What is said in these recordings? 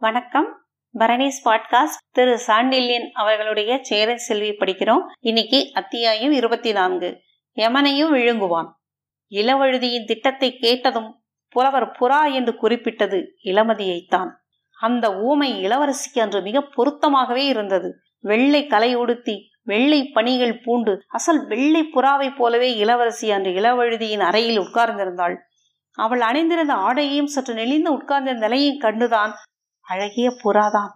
வணக்கம். பரணிஸ் பாட்காஸ்ட் திரு சாண்டில்யன் அவர்களுடைய சேர செல்வி படிக்கிறோம். இன்னைக்கு அத்தியாயம் இருபத்தி நான்கு யமனையும் விழுங்குவான். இளவழுதியின் திட்டத்தை கேட்டதும் புலவர் புறா என்று குறிப்பிட்டது இளமதியைத்தான். அந்த ஊமை இளவரசிக்கு அன்று மிக பொருத்தமாகவே இருந்தது. வெள்ளை கலை உடுத்தி வெள்ளை பணிகள் பூண்டு அசல் வெள்ளை புறாவைப் போலவே இளவரசி அன்று இளவழுதியின் அறையில் உட்கார்ந்திருந்தாள். அவள் அணிந்திருந்த ஆடையையும் சற்று நெளிந்து உட்கார்ந்த நிலையும் கண்டுதான் அழகிய புறாதான்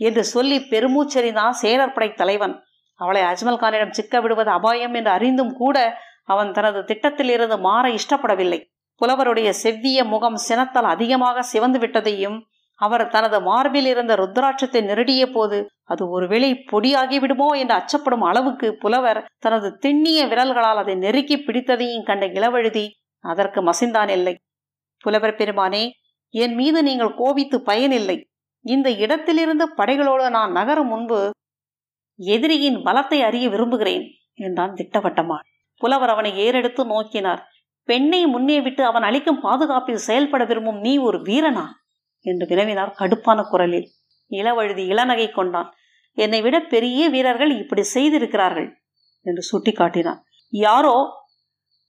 என்று சொல்லி பெருமூச்செறிந்தான் சேரர் படை தலைவன். அவளை அஜ்மல் கானிடம் சிக்க விடுவது அபாயம் என்று அறிந்தும் கூட அவன் தனது திட்டத்திலிருந்து மாற இஷ்டப்படவில்லை. புலவருடைய செவ்விய முகம் சினத்தால் அதிகமாக சிவந்து விட்டதையும் அவர் தனது மார்பில் இருந்த ருத்ராட்சத்தை நெருடிய போது அது ஒருவேளை பொடியாகி விடுமோ என்று அச்சப்படும் அளவுக்கு புலவர் தனது திண்ணிய விரல்களால் அதை நெருக்கி பிடித்ததையும் கண்ட இளவழுதி அதற்கு மசிந்தான் இல்லை. புலவர் பெருமானே என் மீது நீங்கள் கோபித்து பயனில்லை. இந்த இடத்திலிருந்து படைகளோடு நான் நகரும் முன்பு எதிரியின் பலத்தை அறிய விரும்புகிறேன் என்றான் திட்டவட்டமாள் புலவர் அவனை ஏறெடுத்து நோக்கினார். பெண்ணை முன்னே விட்டு அவன் அளிக்கும் பாதுகாப்பில் செயல்பட விரும்பும் நீ ஒரு வீரனா? என்று வினவினார் கடுப்பான குரலில். இளவழுதி இளநகை கொண்டான். என்னை விட பெரிய வீரர்கள் இப்படி செய்திருக்கிறார்கள் என்று சுட்டிக்காட்டினான். யாரோ?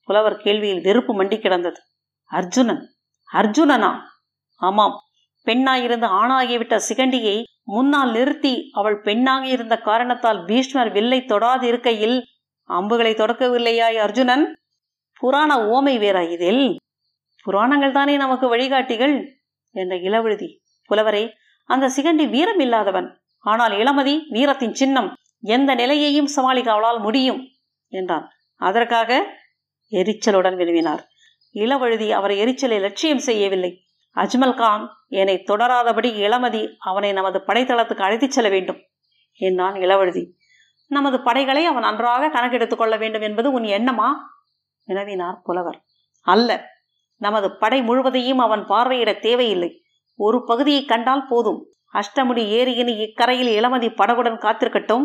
புலவர் கேள்வியில் வெறுப்பு மண்டி கிடந்தது. அர்ஜுனன். அர்ஜுனனா? ஆமாம். பெண்ணாயிருந்து ஆணாகிவிட்ட சிகண்டியை முன்னால் நிறுத்தி அவள் பெண்ணாக இருந்த காரணத்தால் பீஷ்மர் வில்லை தொடாது இருக்கையில் அம்புகளை தொடக்கவில்லையாய் அர்ஜுனன்? புராண ஓமை வேறா இதில் புராணங்கள் தானே நமக்கு வழிகாட்டிகள்? என்ற இளவழுதி. புலவரே அந்த சிகண்டி வீரம் இல்லாதவன். ஆனால் இளமதி வீரத்தின் சின்னம் எந்த நிலையையும் சமாளிக்க அவளால் முடியும் என்றான். அதற்காக எரிச்சலுடன் விரும்பினார் இளவழுதி அவரை எரிச்சலை லட்சியம் செய்யவில்லை. அஜ்மல் கான் என்னை தொடராதபடி இளமதி அவனை நமது படைத்தளத்துக்கு அழைத்துச் செல்ல வேண்டும் என்றான் இளவழுதி நமது படைகளை அவன் நன்றாக கணக்கெடுத்துக் கொள்ள வேண்டும் என்பது உன் எண்ணமா? வினவினார் புலவர். அல்ல நமது படை முழுவதையும் அவன் பார்வையிட தேவையில்லை. ஒரு பகுதியை கண்டால் போதும். அஷ்டமுடி ஏரியின் இக்கரையில் இளமதி படகுடன் காத்திருக்கட்டும்.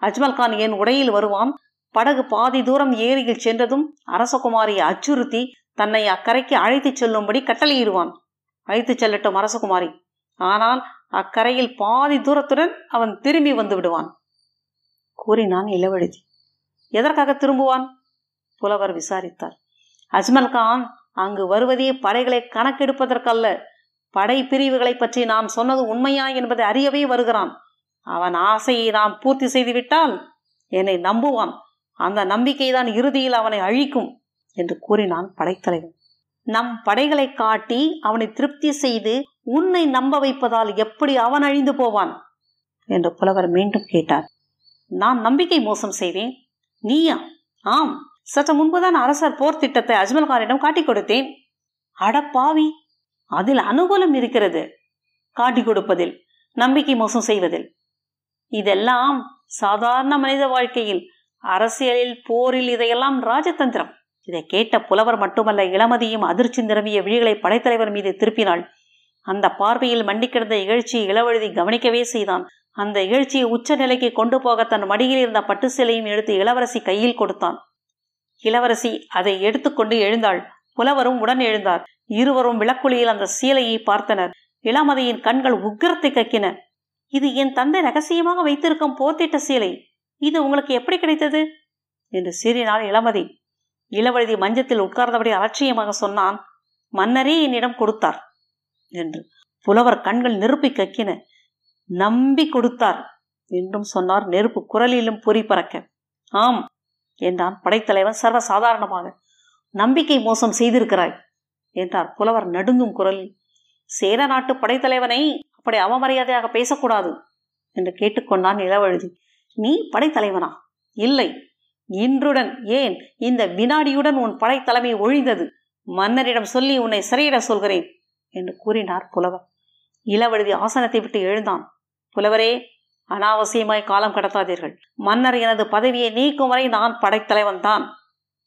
அஜ்மல் கான் என் உடையில் வருவான். படகு பாதி தூரம் ஏரியில் சென்றதும் அரசகுமாரியை அச்சுறுத்தி தன்னை அக்கரைக்கு அழைத்துச் செல்லும்படி கட்டளையிடுவான். வைத்து செல்லட்டும் அரசகுமாரி. ஆனால் அக்கரையில் பாதி தூரத்துடன் அவன் திரும்பி வந்து விடுவான். கூறினான் இளவழுதி. எதற்காக திரும்புவான்? புலவர் விசாரித்தார். அஜ்மல் கான் அங்கு வருவதே படைகளை கணக்கெடுப்பதற்கல்ல. படை பிரிவுகளை பற்றி நான் சொன்னது உண்மையா என்பதை அறியவே வருகிறான். அவன் ஆசையை நாம் பூர்த்தி செய்துவிட்டால் என்னை நம்புவான். அந்த நம்பிக்கைதான் இறுதியில் அவனை அழிக்கும் என்று கூறினான் படைத்தலைவன். நம் படைகளை காட்டி அவனை திருப்தி செய்து உன்னை நம்ப வைப்பதால் எப்படி அவன் அழிந்து போவான்? என்று புலவர் மீண்டும் கேட்டார். நான் நம்பிக்கை மோசம் செய்வேன். நீயா? ஆம். சற்று முன்புதான் அரசர் போர் திட்டத்தை அஜ்மல்காரிடம் காட்டிக் கொடுத்தேன். அடப்பாவி அதில் அனுகூலம் இருக்கிறது. காட்டி கொடுப்பதில் நம்பிக்கை மோசம் செய்வதில். இதெல்லாம் சாதாரண மனித வாழ்க்கையில் அரசியலில் போரில் இதையெல்லாம் ராஜதந்திரம். இதை கேட்ட புலவர் மட்டுமல்ல இளமதியும் அதிர்ச்சி நிரம்பிய விழிகளை படைத்தலைவர் மீது திருப்பினாள். அந்த பார்வையில் மண்டி கிடந்த இகழ்ச்சியை இளவழுதி கவனிக்கவே செய்தான். அந்த இகழ்ச்சியை உச்ச நிலைக்கு கொண்டு போக தன் மடியில் இருந்த பட்டு சிலையும் எடுத்து இளவரசி கையில் கொடுத்தான். இளவரசி அதை எடுத்துக்கொண்டு எழுந்தாள். புலவரும் உடன் எழுந்தார். இருவரும் விளக்குழியில் அந்த சீலையை பார்த்தனர். இளமதியின் கண்கள் உக்கிரத்தை கக்கின. இது என் தந்தை ரகசியமாக வைத்திருக்கும் போர்த்திட்ட சீலை. இது உங்களுக்கு எப்படி கிடைத்தது? என்று சீறினாள் இளமதி. இளவழுதி மஞ்சத்தில் உட்கார்ந்தபடி அலட்சியமாக சொன்னான் மன்னரே என்னிடம் கொடுத்தார் என்று. புலவர் கண்கள் நெருப்பி கக்கின. நம்பி கொடுத்தார் என்றும் சொன்னார் நெருப்பு குரலிலும் பொறி பறக்க. ஆம் என்றான் படைத்தலைவன் சர்வ சாதாரணமாக நம்பிக்கை மோசம் செய்திருக்கிறாய் என்றார் புலவர் நடுங்கும் குரலில். சேர நாட்டு படைத்தலைவனை அப்படி அவமரியாதையாக பேசக்கூடாது என்று கேட்டுக்கொண்டான் இளவழுதி நீ படைத்தலைவனா? இல்லை இன்றுடன் ஏன்? இந்த வினாடியுடன் உன் படைத்தலைமை ஒழிந்தது. மன்னரிடம் சொல்லி உன்னை சிறையிட சொல்கிறேன் என்று கூறினார் புலவர். இளவழுதி ஆசனத்தை விட்டு எழுந்தான். புலவரே அனாவசியமாய் காலம் கடத்தாதீர்கள். மன்னர் எனது பதவியை நீக்கும் வரை நான் படைத்தலைவன் தான்.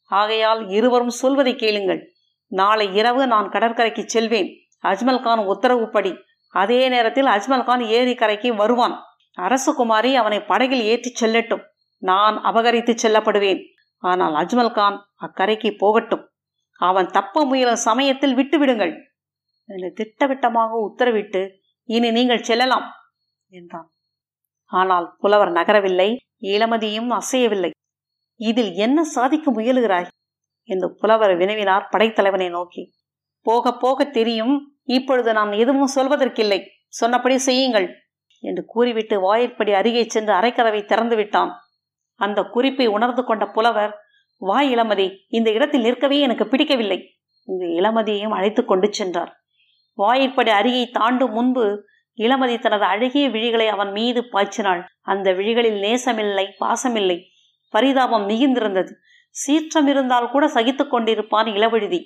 ஆகையால் இருவரும் சொல்வதை கேளுங்கள். நாளை இரவு நான் கடற்கரைக்கு செல்வேன். அஜ்மல் கான் உத்தரவுப்படி. அதே நேரத்தில் அஜ்மல் கான் ஏரி கரைக்கு வருவான். அரசகுமாரி அவனை படகில் ஏற்றிச் செல்லட்டும். நான் அபகரித்து செல்லப்படுவேன். ஆனால் அஜ்மல் கான் அக்கரைக்கு போகட்டும். அவன் தப்ப முயலும் சமயத்தில் விட்டுவிடுங்கள். என்று திட்டவிட்டமாக உத்தரவிட்டு இனி நீங்கள் செல்லலாம் என்றான். ஆனால் புலவர் நகரவில்லை இளமதியும் அசையவில்லை. இதில் என்ன சாதிக்க முயலுகிறாய்? என்று புலவர் வினவினார் படைத்தலைவனை நோக்கி. போக போக தெரியும் இப்பொழுது நான் எதுவும் சொல்வதற்கில்லை சொன்னபடி செய்யுங்கள் என்று கூறிவிட்டு வாயிற்படி அருகே சென்று அரைக்கதவை திறந்து விட்டான் அந்த குறிப்பை உணர்ந்து கொண்ட புலவர் வாய் இளமதி இந்த இடத்தில் நிற்கவே எனக்கு பிடிக்கவில்லை. இந்த இளமதியையும் அழைத்து கொண்டு சென்றார். வாயிற்படி அருகே தாண்டும் முன்பு இளமதி தனது அழகிய விழிகளை அவன் மீது பாய்ச்சினாள். அந்த விழிகளில் நேசமில்லை பாசமில்லை. பரிதாபம் மிகுந்திருந்தது. சீற்றம் இருந்தால் கூட சகித்துக் கொண்டிருப்பான் இளவழுதி.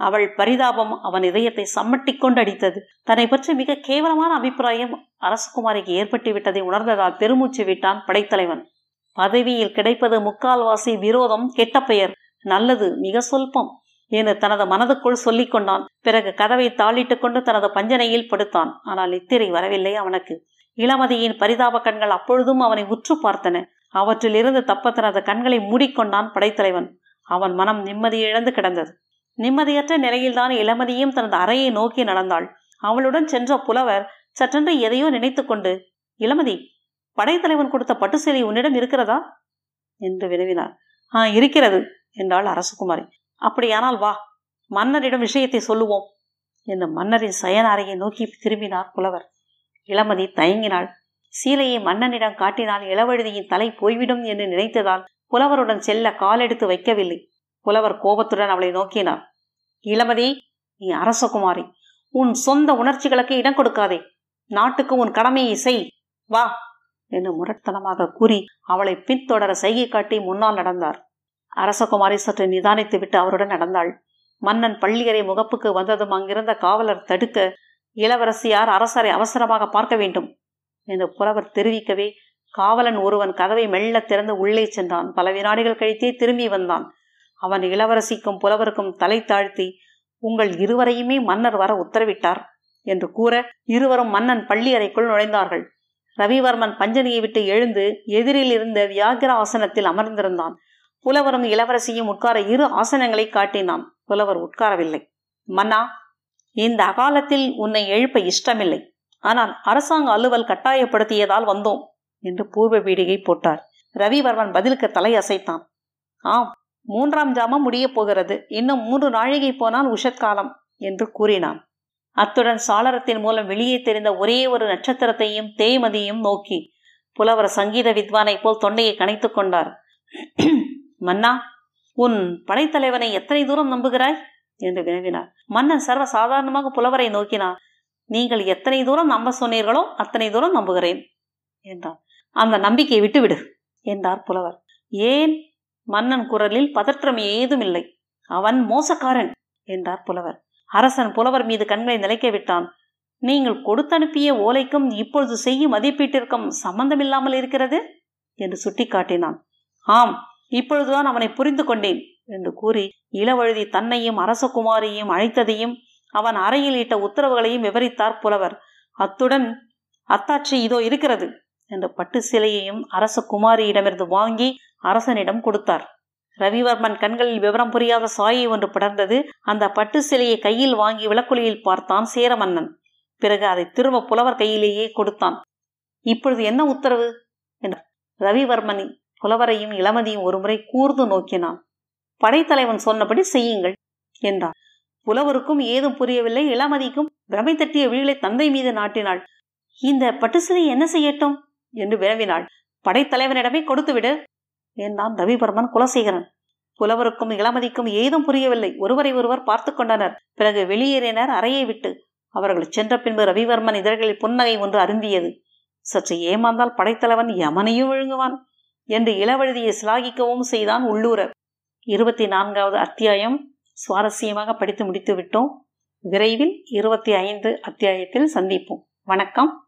அவள் பரிதாபம் அவன் இதயத்தை சம்மட்டி கொண்டு அடித்தது. தன்னை பற்றி மிக கேவலமான அபிப்பிராயம் அரசகுமாரிக்கு ஏற்பட்டு விட்டதை உணர்ந்ததால் பெருமூச்சு விட்டான் படைத்தலைவன். பதவியில் கிடைப்பது முக்கால்வாசி விரோதம் கெட்ட பெயர். நல்லது மிக சொல்பம் என்று தனது மனதுக்குள் சொல்லிக் கொண்டான். பிறகு கதவை தாளிட்டுக் கொண்டு தனது பஞ்சனையில் படுத்தான். ஆனால் நித்திரை வரவில்லை அவனுக்கு. இளமதியின் பரிதாப கண்கள் அப்பொழுதும் அவனை உற்று பார்த்தன. அவற்றிலிருந்து தப்ப தனது கண்களை மூடிக்கொண்டான் படைத்தலைவன். அவன் மனம் நிம்மதி இழந்து கிடந்தது. நிம்மதியற்ற நிலையில்தான் இளமதியும் தனது அறையை நோக்கி நடந்தாள். அவளுடன் சென்ற புலவர் சற்றென்று எதையோ நினைத்து கொண்டு இளமதி படைத்தலைவன் கொடுத்த பட்டு சேலை உன்னிடம் இருக்கிறதா? என்று வினவினார். ஆ இருக்கிறது என்றாள் அரசகுமாரி. அப்படியானால் வா மன்னரிடம் விஷயத்தை சொல்லுவோம் என்று மன்னரின் சயன அறையை நோக்கி திரும்பினார் புலவர். இளமதி தயங்கினாள். சீலையை மன்னனிடம் காட்டினால் இளவழுதியின் தலை போய்விடும் என்று நினைத்ததால் புலவருடன் செல்ல காலெடுத்து வைக்கவில்லை. புலவர் கோபத்துடன் அவளை நோக்கினார். இளமதி நீ அரசகுமாரி உன் சொந்த உணர்ச்சிகளுக்கு இடம் கொடுக்காதே. நாட்டுக்கு உன் கடமையை செய். வா என்று முரட்டனமாக கூறி அவளை பின்தொடர செய்கை காட்டி முன்னால் நடந்தார். அரசகுமாரி சற்று நிதானித்து விட்டு அவருடன் நடந்தாள். மன்னன் பள்ளியறை முகப்புக்கு வந்ததும் அங்கிருந்த காவலர் தடுக்க இளவரசியார் அரசரை அவசரமாக பார்க்க வேண்டும் என்று புலவர் தெரிவிக்கவே காவலன் ஒருவன் கதவை மெல்ல திறந்து உள்ளே சென்றான். பல வினாடிகள் கழித்தே திரும்பி வந்தான். அவன் இளவரசிக்கும் புலவருக்கும் தலை தாழ்த்தி உங்கள் இருவரையுமே மன்னர் வர உத்தரவிட்டார் என்று கூற இருவரும் மன்னன் பள்ளி அறைக்குள் நுழைந்தார்கள். ரவிவர்மன் பஞ்சனியை விட்டு எழுந்து எதிரில் இருந்த வியாகிர ஆசனத்தில் அமர்ந்திருந்தான். புலவரும் இளவரசியும் உட்கார இரு ஆசனங்களை காட்டினான். புலவர் உட்காரவில்லை. மன்னா இந்த அகாலத்தில் உன்னை எழுப்ப இஷ்டமில்லை. ஆனால் அரசாங்க அலுவல் கட்டாயப்படுத்தியதால் வந்தோம் என்று பூர்வ பீடிகை போட்டார். ரவிவர்மன் பதிலுக்கு தலை அசைத்தான் ஆம் மூன்றாம் ஜாமம் முடியப் போகிறது. இன்னும் மூன்று நாழிகை போனால் உஷத்காலம் என்று கூறினான். அத்துடன் சாளரத்தின் மூலம் வெளியே தெரிந்த ஒரே ஒரு நட்சத்திரத்தையும் தேய்மதியும் நோக்கி புலவர் சங்கீத வித்வானைப் போல் தொண்டையை கணைத்துக் கொண்டார். மன்னா உன் படைத்தலைவனை எத்தனை தூரம் நம்புகிறாய்? என்று வினவினார். மன்னன் சர்வ சாதாரணமாக புலவரை நோக்கினார். நீங்கள் எத்தனை தூரம் நம்ப சொன்னீர்களோ அத்தனை தூரம் நம்புகிறேன் என்றார் அந்த நம்பிக்கையை விட்டுவிடு என்றார் புலவர். ஏன்? மன்னன் குரலில் பதற்றம் ஏதும் இல்லை அவன் மோசக்காரன் என்றார் புலவர். அரசன் புலவர் மீது கண்களை நிலைக்க விட்டான். நீங்கள் கொடுத்தனுப்பிய ஓலைக்கும் இப்பொழுது செய்யும் மதிப்பீட்டிற்கும் சம்பந்தமில்லாமல் இருக்கிறது? என்று சுட்டிக்காட்டினான். ஆம் இப்பொழுதுதான் அவனை புரிந்து கொண்டேன் என்று கூறி இளவழுதி தன்னையும் அரசகுமாரியையும் அழைத்ததையும் அவன் அறையில் இட்ட உத்தரவுகளையும் விவரித்தார் புலவர். அத்துடன் அத்தாட்சி இதோ இருக்கிறது என்ற பட்டு சிலையையும் அரச குமாரியிடமிருந்து வாங்கி அரசனிடம் கொடுத்தார். ரவிவர்மன் கண்களில் விவரம் புரியாத சாயை ஒன்று படர்ந்தது அந்த பட்டு சிலையை கையில் வாங்கி விளக்குலியில் பார்த்தான் சேரமன்னன். பிறகு அதை திரும்ப புலவர் கையிலேயே கொடுத்தான். இப்பொழுது என்ன உத்தரவு? என்றார் ரவிவர்மன் புலவரையும் இளமதியும் ஒருமுறை கூர்ந்து நோக்கினான். படைத்தலைவன் சொன்னபடி செய்யுங்கள் என்றான். புலவருக்கும் ஏதும் புரியவில்லை இளமதிக்கும் பிரமை தட்டிய விழிகளை தந்தை மீது நாட்டினாள். இந்த பட்டு சிலை என்ன செய்யட்டும்? என்று வினவினாள். படைத்தலைவனிடமே கொடுத்துவிடு என்றான் ரவிவர்மன் குலசேகரன்? புலவருக்கும் இளமதிக்கும் ஏதும் புரியவில்லை. ஒருவரை ஒருவர் பார்த்து கொண்டனர். பிறகு வெளியேறினர் அறையை விட்டு. அவர்கள் சென்ற பின்பு ரவிவர்மன் இதழ்களில் புன்னகை ஒன்று அருந்தியது. சற்று ஏமாந்தால் படைத்தலைவன் யமனையும் விழுங்குவான் என்று இளவழுதியை சிலாகிக்கவும் செய்தான் உள்ளூர இருபத்தி நான்காவது அத்தியாயம் சுவாரஸ்யமாக படித்து முடித்து விட்டோம் விரைவில் இருபத்தி ஐந்து அத்தியாயத்தில் சந்திப்போம். வணக்கம்.